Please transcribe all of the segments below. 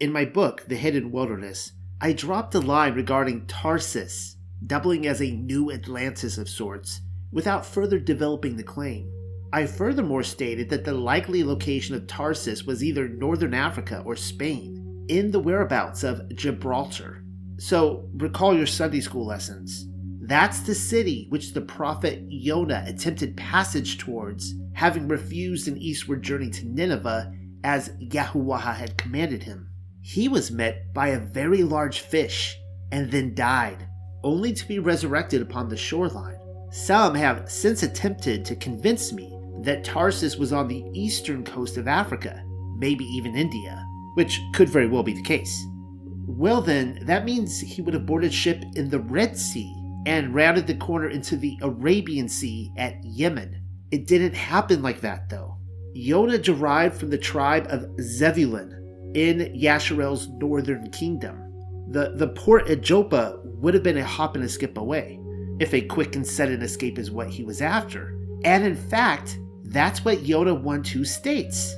In my book, The Hidden Wilderness, I dropped a line regarding Tarsus, doubling as a new Atlantis of sorts, without further developing the claim. I furthermore stated that the likely location of Tarsus was either northern Africa or Spain, in the whereabouts of Gibraltar. So, recall your Sunday school lessons. That's the city which the prophet Jonah attempted passage towards, having refused an eastward journey to Nineveh as Yahuwah had commanded him. He was met by a very large fish and then died, only to be resurrected upon the shoreline. Some have since attempted to convince me that Tarsus was on the eastern coast of Africa, maybe even India, which could very well be the case. Well, then, that means he would have boarded ship in the Red Sea and rounded the corner into the Arabian Sea at Yemen. It didn't happen like that, though. Yonah derived from the tribe of Zebulun in Yasharel's northern kingdom. The, the port at Joppa would have been a hop and a skip away, if a quick and sudden escape is what he was after. And in fact, that's what Yonah 1 2 states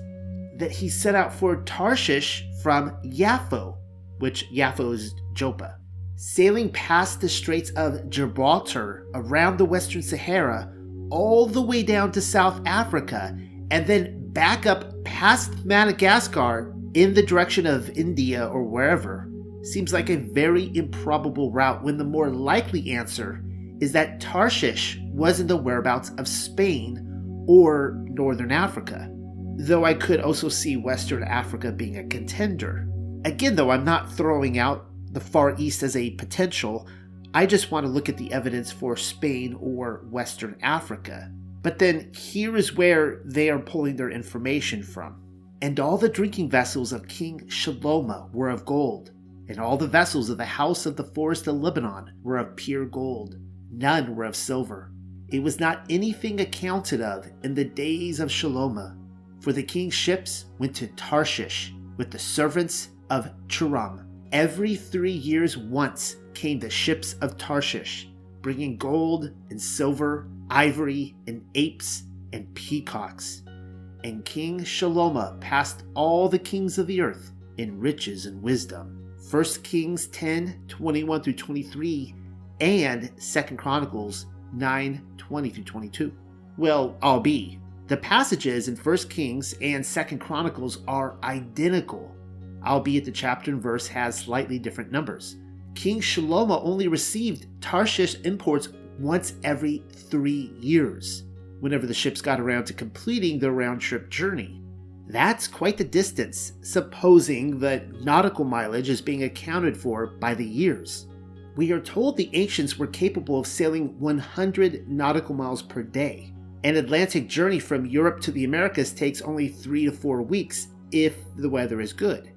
that he set out for Tarshish from Yaffo, which Yaffo is Joppa sailing past the Straits of Gibraltar around the Western Sahara all the way down to South Africa and then back up past Madagascar in the direction of India or wherever seems like a very improbable route when the more likely answer is that Tarshish was in the whereabouts of Spain or Northern Africa. Though I could also see Western Africa being a contender. Again, though, I'm not throwing out the Far East as a potential. I just want to look at the evidence for Spain or Western Africa. But then here is where they are pulling their information from. And all the drinking vessels of King Shaloma were of gold, and all the vessels of the house of the forest of Lebanon were of pure gold. None were of silver. It was not anything accounted of in the days of Shaloma, for the king's ships went to Tarshish with the servants of Churam Every three years once came the ships of Tarshish, bringing gold and silver, ivory and apes and peacocks. And King Shaloma passed all the kings of the earth in riches and wisdom. 1 Kings 10 21 through 23 and 2 Chronicles 9 20 through 22. Well, I'll be. The passages in 1 Kings and 2 Chronicles are identical albeit the chapter and verse has slightly different numbers. King Shalomo only received Tarshish imports once every three years, whenever the ships got around to completing their round trip journey. That's quite the distance, supposing that nautical mileage is being accounted for by the years. We are told the ancients were capable of sailing 100 nautical miles per day. An Atlantic journey from Europe to the Americas takes only three to four weeks if the weather is good.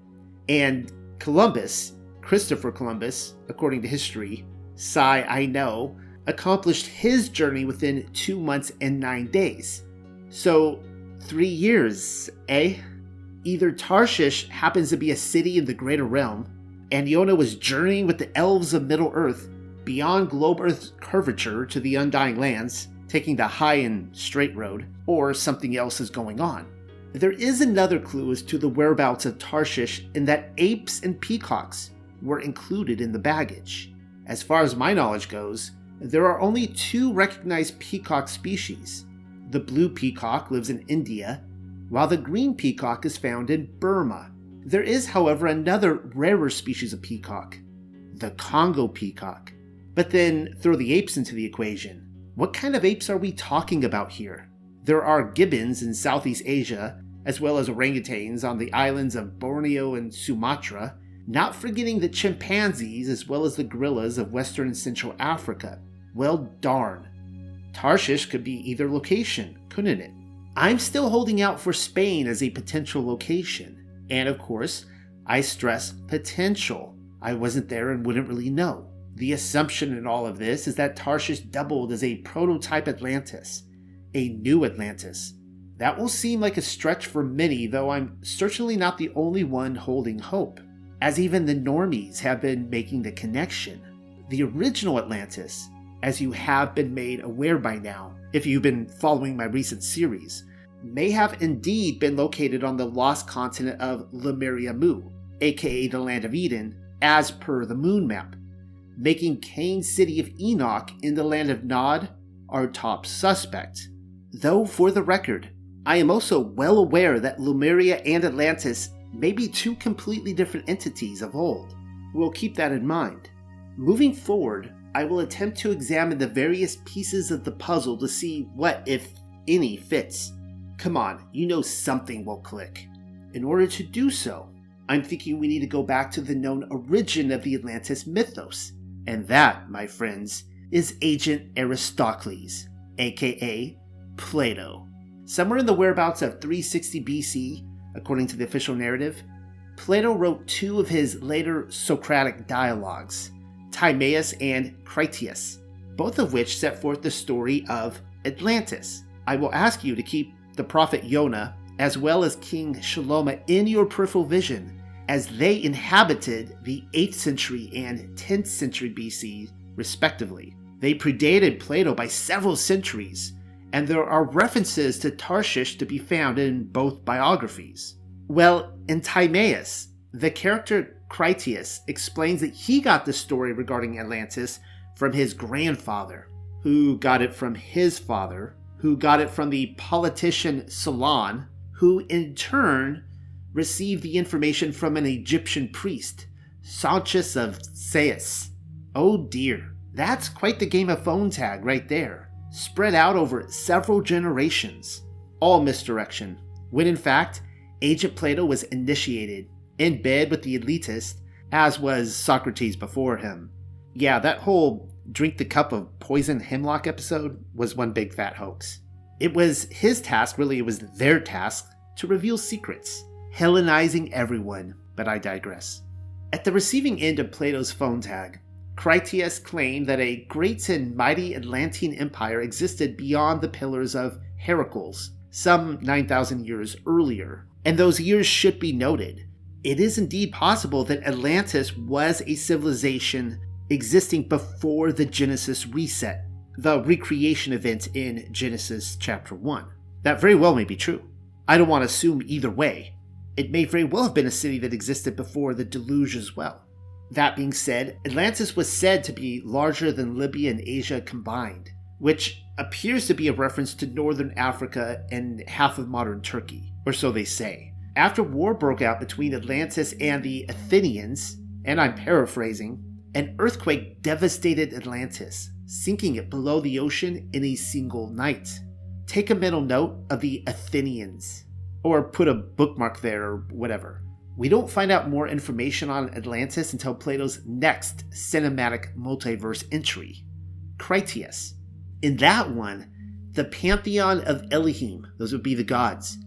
And Columbus, Christopher Columbus, according to history, sigh I know, accomplished his journey within two months and nine days. So, three years, eh? Either Tarshish happens to be a city in the greater realm, and Yonah was journeying with the elves of Middle Earth beyond globe Earth's curvature to the undying lands, taking the high and straight road, or something else is going on. There is another clue as to the whereabouts of Tarshish in that apes and peacocks were included in the baggage. As far as my knowledge goes, there are only two recognized peacock species. The blue peacock lives in India, while the green peacock is found in Burma. There is, however, another rarer species of peacock, the Congo peacock. But then throw the apes into the equation. What kind of apes are we talking about here? There are gibbons in Southeast Asia, as well as orangutans on the islands of Borneo and Sumatra, not forgetting the chimpanzees as well as the gorillas of Western and Central Africa. Well, darn. Tarshish could be either location, couldn't it? I'm still holding out for Spain as a potential location. And of course, I stress potential. I wasn't there and wouldn't really know. The assumption in all of this is that Tarshish doubled as a prototype Atlantis, a new Atlantis, that will seem like a stretch for many, though I'm certainly not the only one holding hope, as even the normies have been making the connection. The original Atlantis, as you have been made aware by now, if you've been following my recent series, may have indeed been located on the lost continent of Lemuria Mu, aka the Land of Eden, as per the moon map, making Cain's city of Enoch in the land of Nod our top suspect. Though, for the record, I am also well aware that Lemuria and Atlantis may be two completely different entities of old. We'll keep that in mind. Moving forward, I will attempt to examine the various pieces of the puzzle to see what, if any, fits. Come on, you know something will click. In order to do so, I'm thinking we need to go back to the known origin of the Atlantis mythos. And that, my friends, is Agent Aristocles, aka Plato. Somewhere in the whereabouts of 360 BC, according to the official narrative, Plato wrote two of his later Socratic dialogues, Timaeus and Critias, both of which set forth the story of Atlantis. I will ask you to keep the prophet Yonah as well as King Shaloma in your peripheral vision as they inhabited the 8th century and 10th century BC, respectively. They predated Plato by several centuries, and there are references to Tarshish to be found in both biographies. Well, in Timaeus, the character Critias explains that he got the story regarding Atlantis from his grandfather, who got it from his father, who got it from the politician Solon, who in turn received the information from an Egyptian priest, Sonchis of Sais. Oh dear, that's quite the game of phone tag right there, spread out over several generations. All misdirection, when in fact, Agent Plato was initiated, in bed with the elitist, as was Socrates before him. Yeah, that whole drink the cup of poison hemlock episode was one big fat hoax. It was his task, really, it was their task, to reveal secrets, Hellenizing everyone, but I digress. At the receiving end of Plato's phone tag, Critias claimed that a great and mighty Atlantean empire existed beyond the pillars of Heracles, some 9,000 years earlier, and those years should be noted. It is indeed possible that Atlantis was a civilization existing before the Genesis reset, the recreation event in Genesis chapter 1. That very well may be true. I don't want to assume either way. It may very well have been a city that existed before the deluge as well. That being said, Atlantis was said to be larger than Libya and Asia combined, which appears to be a reference to northern Africa and half of modern Turkey, or so they say. After war broke out between Atlantis and the Athenians, and I'm paraphrasing, an earthquake devastated Atlantis, sinking it below the ocean in a single night. Take a mental note of the Athenians, or put a bookmark there or whatever. We don't find out more information on Atlantis until Plato's next cinematic multiverse entry, Critias. In that one, the pantheon of Elohim, those would be the gods,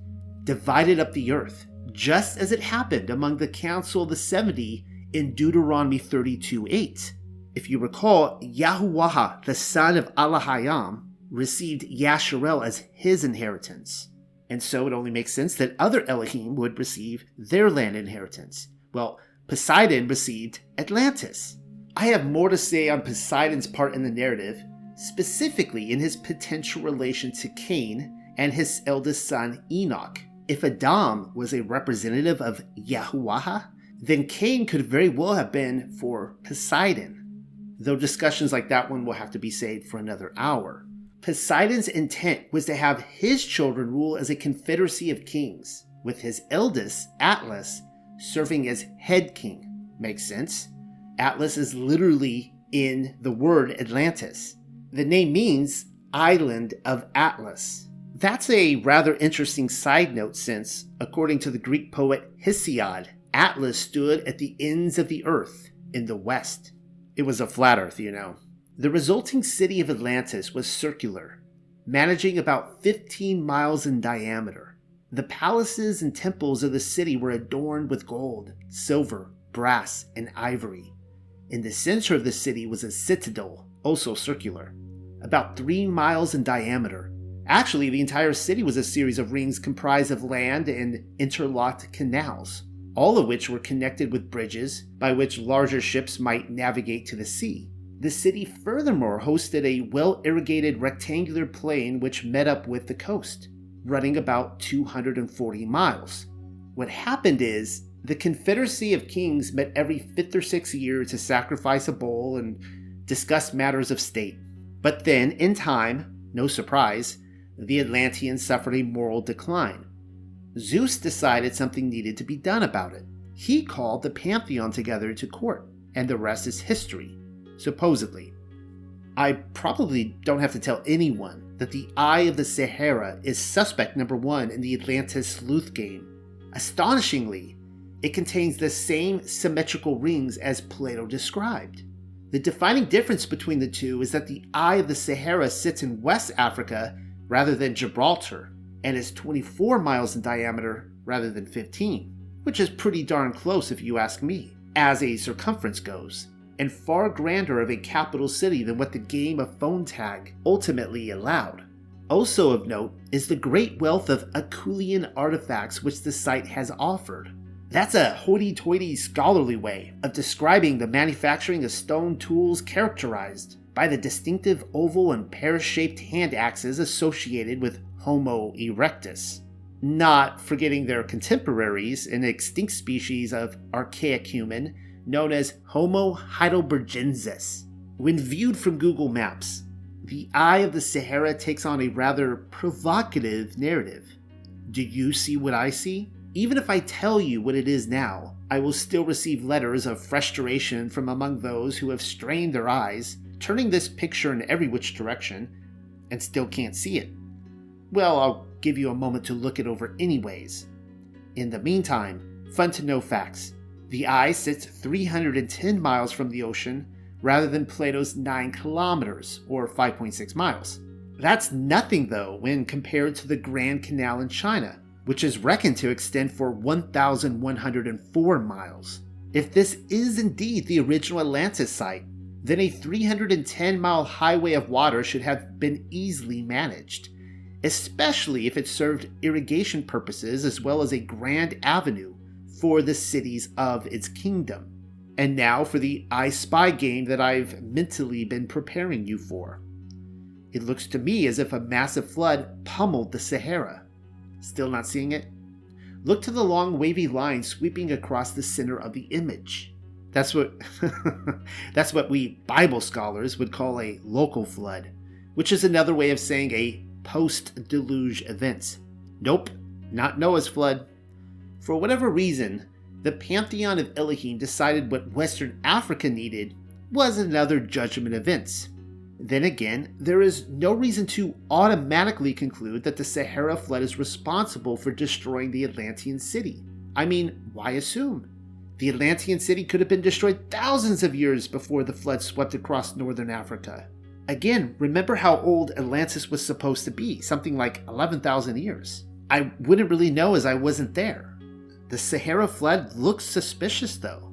divided up the earth, just as it happened among the Council of the Seventy in Deuteronomy 32 8. If you recall, Yahuwah, the son of Allahayam, received Yasharel as his inheritance. And so it only makes sense that other Elohim would receive their land inheritance. Well, Poseidon received Atlantis. I have more to say on Poseidon's part in the narrative, specifically in his potential relation to Cain and his eldest son Enoch. If Adam was a representative of Yahuwah, then Cain could very well have been for Poseidon, though discussions like that one will have to be saved for another hour. Poseidon's intent was to have his children rule as a confederacy of kings, with his eldest, Atlas, serving as head king. Makes sense? Atlas is literally in the word Atlantis. The name means island of Atlas. That's a rather interesting side note since, according to the Greek poet Hesiod, Atlas stood at the ends of the earth in the west. It was a flat earth, you know. The resulting city of Atlantis was circular, managing about 15 miles in diameter. The palaces and temples of the city were adorned with gold, silver, brass, and ivory. In the center of the city was a citadel, also circular, about three miles in diameter. Actually, the entire city was a series of rings comprised of land and interlocked canals, all of which were connected with bridges by which larger ships might navigate to the sea. The city furthermore hosted a well irrigated rectangular plain which met up with the coast, running about 240 miles. What happened is The Confederacy of Kings met every fifth or sixth year to sacrifice a bull and discuss matters of state. But then, in time, no surprise, the Atlanteans suffered a moral decline. Zeus decided something needed to be done about it. He called the pantheon together to court, and the rest is history, supposedly. I probably don't have to tell anyone that the Eye of the Sahara is suspect number one in the Atlantis sleuth game. Astonishingly, it contains the same symmetrical rings as Plato described. The defining difference between the two is that the Eye of the Sahara sits in West Africa rather than Gibraltar and is 24 miles in diameter rather than 15, which is pretty darn close if you ask me, as a circumference goes, and far grander of a capital city than what the game of phone tag ultimately allowed. Also of note is the great wealth of Acheulean artifacts which the site has offered. That's a hoity toity scholarly way of describing the manufacturing of stone tools characterized by the distinctive oval and pear shaped hand axes associated with Homo erectus. Not forgetting their contemporaries, an extinct species of archaic human known as Homo heidelbergensis. When viewed from Google Maps, the Eye of the Sahara takes on a rather provocative narrative. Do you see what I see? Even if I tell you what it is now, I will still receive letters of frustration from among those who have strained their eyes, turning this picture in every which direction, and still can't see it. Well, I'll give you a moment to look it over anyways. In the meantime, fun to know facts. The eye sits 310 miles from the ocean rather than Plato's 9 kilometers, or 5.6 miles. That's nothing, though, when compared to the Grand Canal in China, which is reckoned to extend for 1,104 miles. If this is indeed the original Atlantis site, then a 310 mile highway of water should have been easily managed, especially if it served irrigation purposes as well as a grand avenue for the cities of its kingdom. And now for the I Spy game that I've mentally been preparing you for. It looks to me as if a massive flood pummeled the Sahara. Still not seeing it? Look to the long wavy line sweeping across the center of the image. That's what that's what we Bible scholars would call a local flood, which is another way of saying a post-deluge event. Nope, not Noah's flood. For whatever reason, the pantheon of Elohim decided what Western Africa needed was another judgment event. Then again, there is no reason to automatically conclude that the Sahara flood is responsible for destroying the Atlantean city. I mean, why assume? The Atlantean city could have been destroyed thousands of years before the flood swept across northern Africa. Again, remember how old Atlantis was supposed to be, something like 11,000 years. I wouldn't really know as I wasn't there. The Sahara flood looks suspicious, though.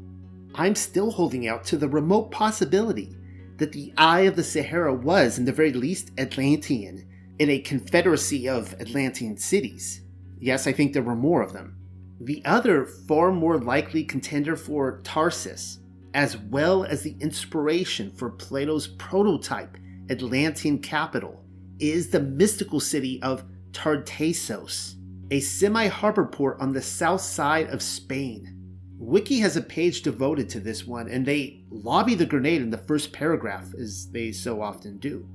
I'm still holding out to the remote possibility that the Eye of the Sahara was, in the very least, Atlantean, in a confederacy of Atlantean cities. Yes, I think there were more of them. The other, far more likely contender for Tarsus, as well as the inspiration for Plato's prototype Atlantean capital, is the mystical city of Tartessos, a semi harbor port on the south side of Spain. Wiki has a page devoted to this one, and they lobby the grenade in the first paragraph, as they so often do.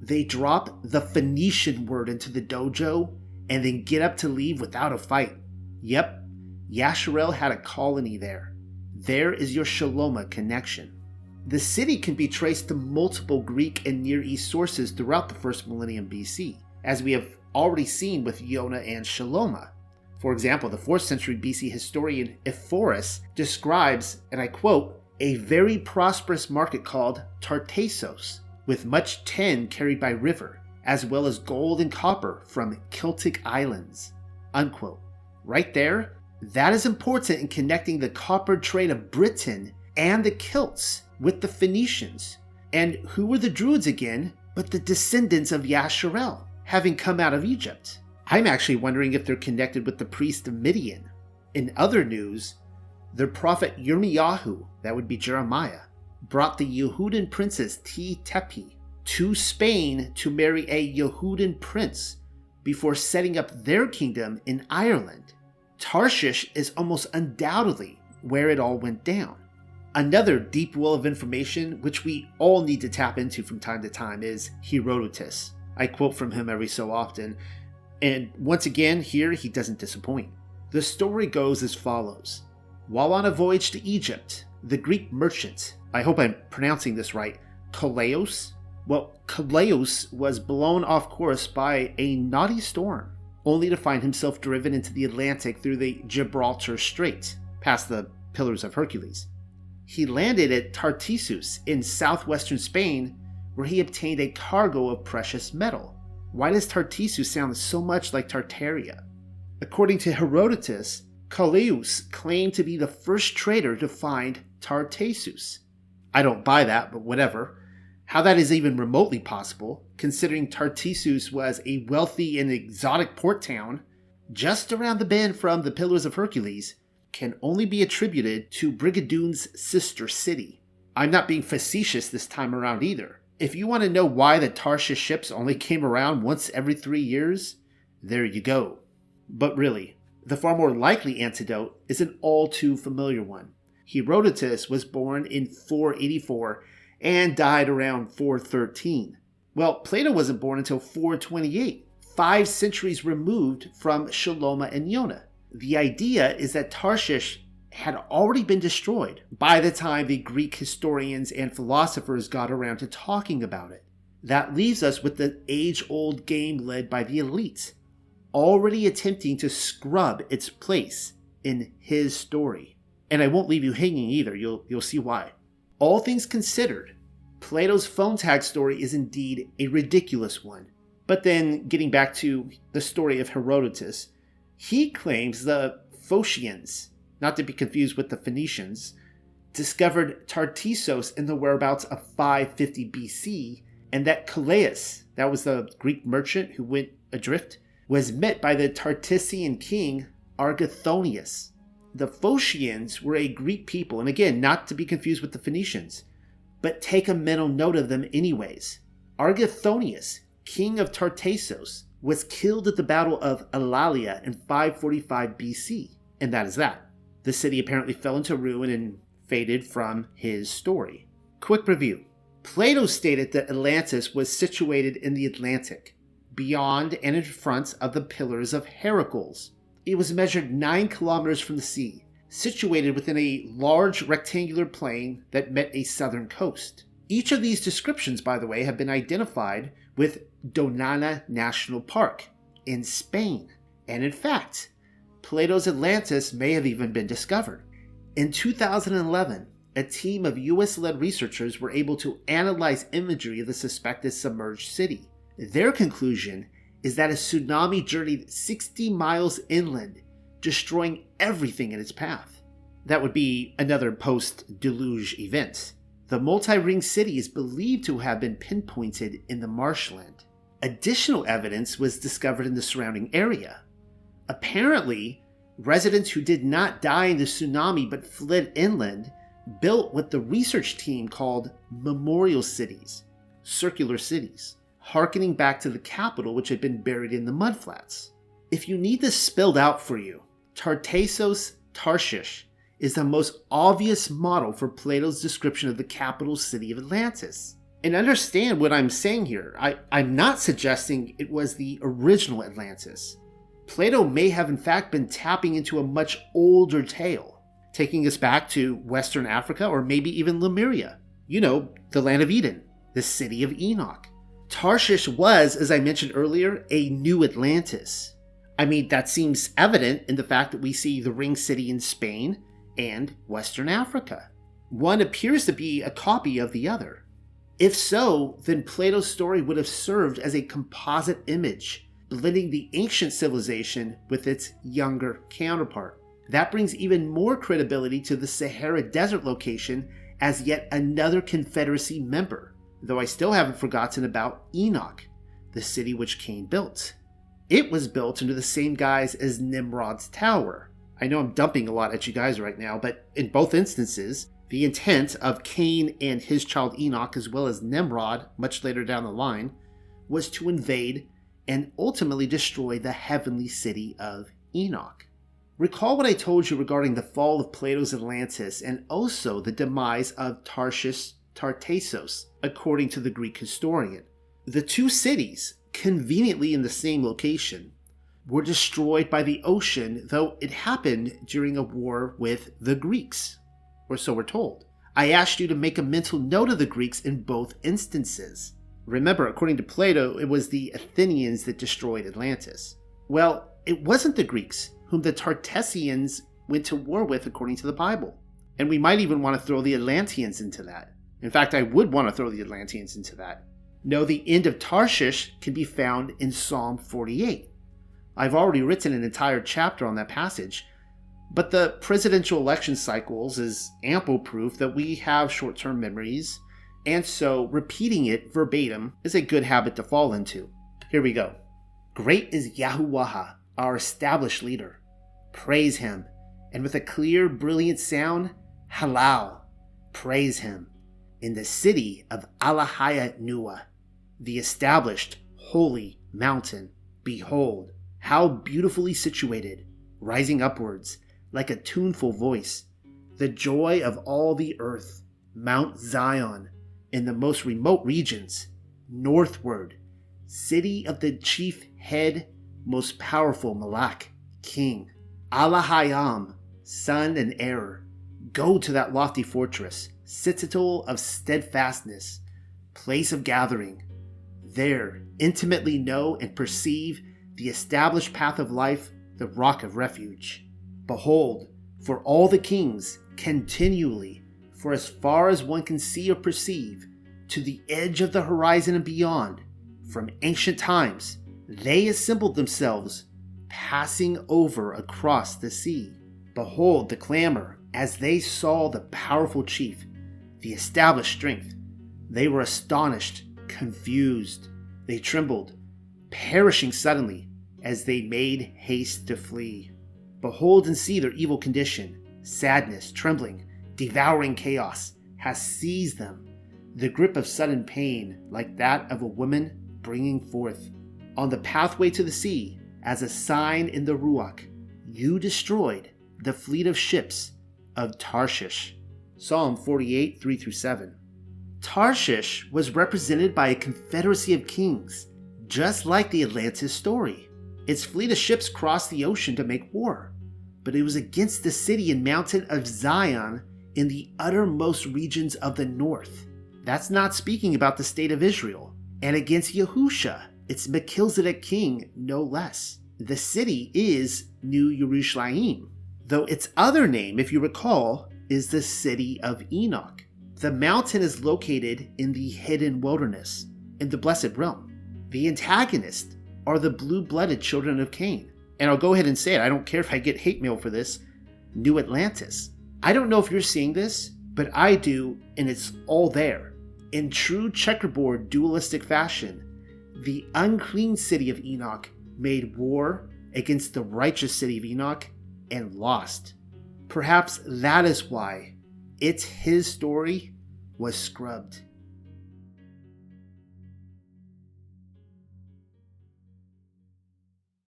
They drop the Phoenician word into the dojo and then get up to leave without a fight. Yep, Yasharel had a colony there. There is your Shaloma connection. The city can be traced to multiple Greek and Near East sources throughout the first millennium BC, as we have already seen with Yona and Shaloma. For example, the 4th century BC historian Ephorus describes, and I quote, a very prosperous market called Tartessos, with much tin carried by river, as well as gold and copper from Celtic islands. Unquote. Right there, that is important in connecting the copper trade of Britain and the Celts with the Phoenicians. And who were the Druids again but the descendants of Yasharel, having come out of Egypt? I'm actually wondering if they're connected with the priest of Midian. In other news, their prophet Yirmiyahu, that would be Jeremiah, brought the Yehudan princess Tea Tephi to Spain to marry a Yehudan prince before setting up their kingdom in Ireland. Tarshish is almost undoubtedly where it all went down. Another deep well of information which we all need to tap into from time to time is Herodotus. I quote from him every so often, and once again, here he doesn't disappoint. The story goes as follows While on a voyage to Egypt, the Greek merchant, I hope I'm pronouncing this right, Kaleos, well, Kaleos was blown off course by a naughty storm, only to find himself driven into the Atlantic through the Gibraltar Strait, past the Pillars of Hercules. He landed at Tartessus in southwestern Spain, where he obtained a cargo of precious metal. Why does Tartessus sound so much like Tartaria? According to Herodotus, Kaleus claimed to be the first trader to find Tartessus. I don't buy that, but whatever. How that is even remotely possible, considering Tartessus was a wealthy and exotic port town just around the bend from the Pillars of Hercules, can only be attributed to Brigadoon's sister city. I'm not being facetious this time around either. If you want to know why the Tarshish ships only came around once every three years, there you go. But really, the far more likely antidote is an all too familiar one. Herodotus was born in 484 and died around 413. Well, Plato wasn't born until 428, five centuries removed from Shaloma and Yonah. The idea is that Tarshish had already been destroyed by the time the Greek historians and philosophers got around to talking about it. That leaves us with the age old game led by the elites, already attempting to scrub its place in his story. And I won't leave you hanging either, you'll, you'll see why. All things considered, Plato's phone tag story is indeed a ridiculous one. But then, getting back to the story of Herodotus, he claims the Phocians, not to be confused with the Phoenicians, discovered Tartessos in the whereabouts of 550 BC, and that Calais, that was the Greek merchant who went adrift, was met by the Tartessian king Argathonius. The Phocians were a Greek people, and again, not to be confused with the Phoenicians, but take a mental note of them anyways. Argathonius, king of Tartessos, was killed at the Battle of Alalia in 545 BC, and that is that. The city apparently fell into ruin and faded from his story. Quick review Plato stated that Atlantis was situated in the Atlantic, beyond and in front of the Pillars of Heracles. It was measured 9 kilometers from the sea, situated within a large rectangular plain that met a southern coast. Each of these descriptions, by the way, have been identified with Doñana National Park in Spain. And in fact, Plato's Atlantis may have even been discovered. In 2011, a team of US led researchers were able to analyze imagery of the suspected submerged city. Their conclusion is that a tsunami journeyed 60 miles inland, destroying everything in its path. That would be another post deluge event. The multi ring city is believed to have been pinpointed in the marshland. Additional evidence was discovered in the surrounding area. Apparently, residents who did not die in the tsunami but fled inland built what the research team called memorial cities, circular cities, harkening back to the capital which had been buried in the mudflats. If you need this spelled out for you, Tartessos Tarshish is the most obvious model for Plato's description of the capital city of Atlantis. And understand what I'm saying here. I, I'm not suggesting it was the original Atlantis. Plato may have, in fact, been tapping into a much older tale, taking us back to Western Africa or maybe even Lemuria. You know, the land of Eden, the city of Enoch. Tarshish was, as I mentioned earlier, a new Atlantis. I mean, that seems evident in the fact that we see the ring city in Spain and Western Africa. One appears to be a copy of the other. If so, then Plato's story would have served as a composite image, blending the ancient civilization with its younger counterpart. That brings even more credibility to the Sahara Desert location as yet another Confederacy member, though I still haven't forgotten about Enoch, the city which Cain built. It was built under the same guise as Nimrod's Tower, I know I'm dumping a lot at you guys right now, but in both instances, the intent of Cain and his child Enoch, as well as Nimrod, much later down the line, was to invade and ultimately destroy the heavenly city of Enoch. Recall what I told you regarding the fall of Plato's Atlantis and also the demise of Tarshish Tartessos, according to the Greek historian. The two cities, conveniently in the same location, were destroyed by the ocean, though it happened during a war with the Greeks, or so we're told. I asked you to make a mental note of the Greeks in both instances. Remember, according to Plato, it was the Athenians that destroyed Atlantis. Well, it wasn't the Greeks whom the Tartessians went to war with according to the Bible. And we might even want to throw the Atlanteans into that. In fact, I would want to throw the Atlanteans into that. No, the end of Tarshish can be found in Psalm 48. I've already written an entire chapter on that passage, but the presidential election cycles is ample proof that we have short term memories, and so repeating it verbatim is a good habit to fall into. Here we go. Great is Yahuwah, our established leader. Praise him, and with a clear, brilliant sound, halal, praise him. In the city of Alahaya Nua, the established holy mountain, behold, how beautifully situated, rising upwards like a tuneful voice, the joy of all the earth, Mount Zion, in the most remote regions, northward, city of the chief head, most powerful Malak, king, Allahayam, son and heir, go to that lofty fortress, citadel of steadfastness, place of gathering. There, intimately know and perceive the established path of life, the rock of refuge. Behold, for all the kings, continually, for as far as one can see or perceive, to the edge of the horizon and beyond, from ancient times, they assembled themselves, passing over across the sea. Behold the clamor as they saw the powerful chief, the established strength. They were astonished, confused. They trembled, perishing suddenly as they made haste to flee. Behold and see their evil condition. Sadness, trembling, devouring chaos has seized them. The grip of sudden pain, like that of a woman bringing forth. On the pathway to the sea, as a sign in the Ruach, you destroyed the fleet of ships of Tarshish. Psalm 48, 3 through 7. Tarshish was represented by a confederacy of kings, just like the Atlantis story. Its fleet of ships crossed the ocean to make war, but it was against the city and mountain of Zion in the uttermost regions of the north. That's not speaking about the state of Israel, and against Yahusha, its Melchizedek king, no less. The city is New Jerusalem, though its other name, if you recall, is the city of Enoch. The mountain is located in the hidden wilderness, in the blessed realm. The antagonist are the blue blooded children of Cain. And I'll go ahead and say it, I don't care if I get hate mail for this New Atlantis. I don't know if you're seeing this, but I do, and it's all there. In true checkerboard dualistic fashion, the unclean city of Enoch made war against the righteous city of Enoch and lost. Perhaps that is why it's his story was scrubbed.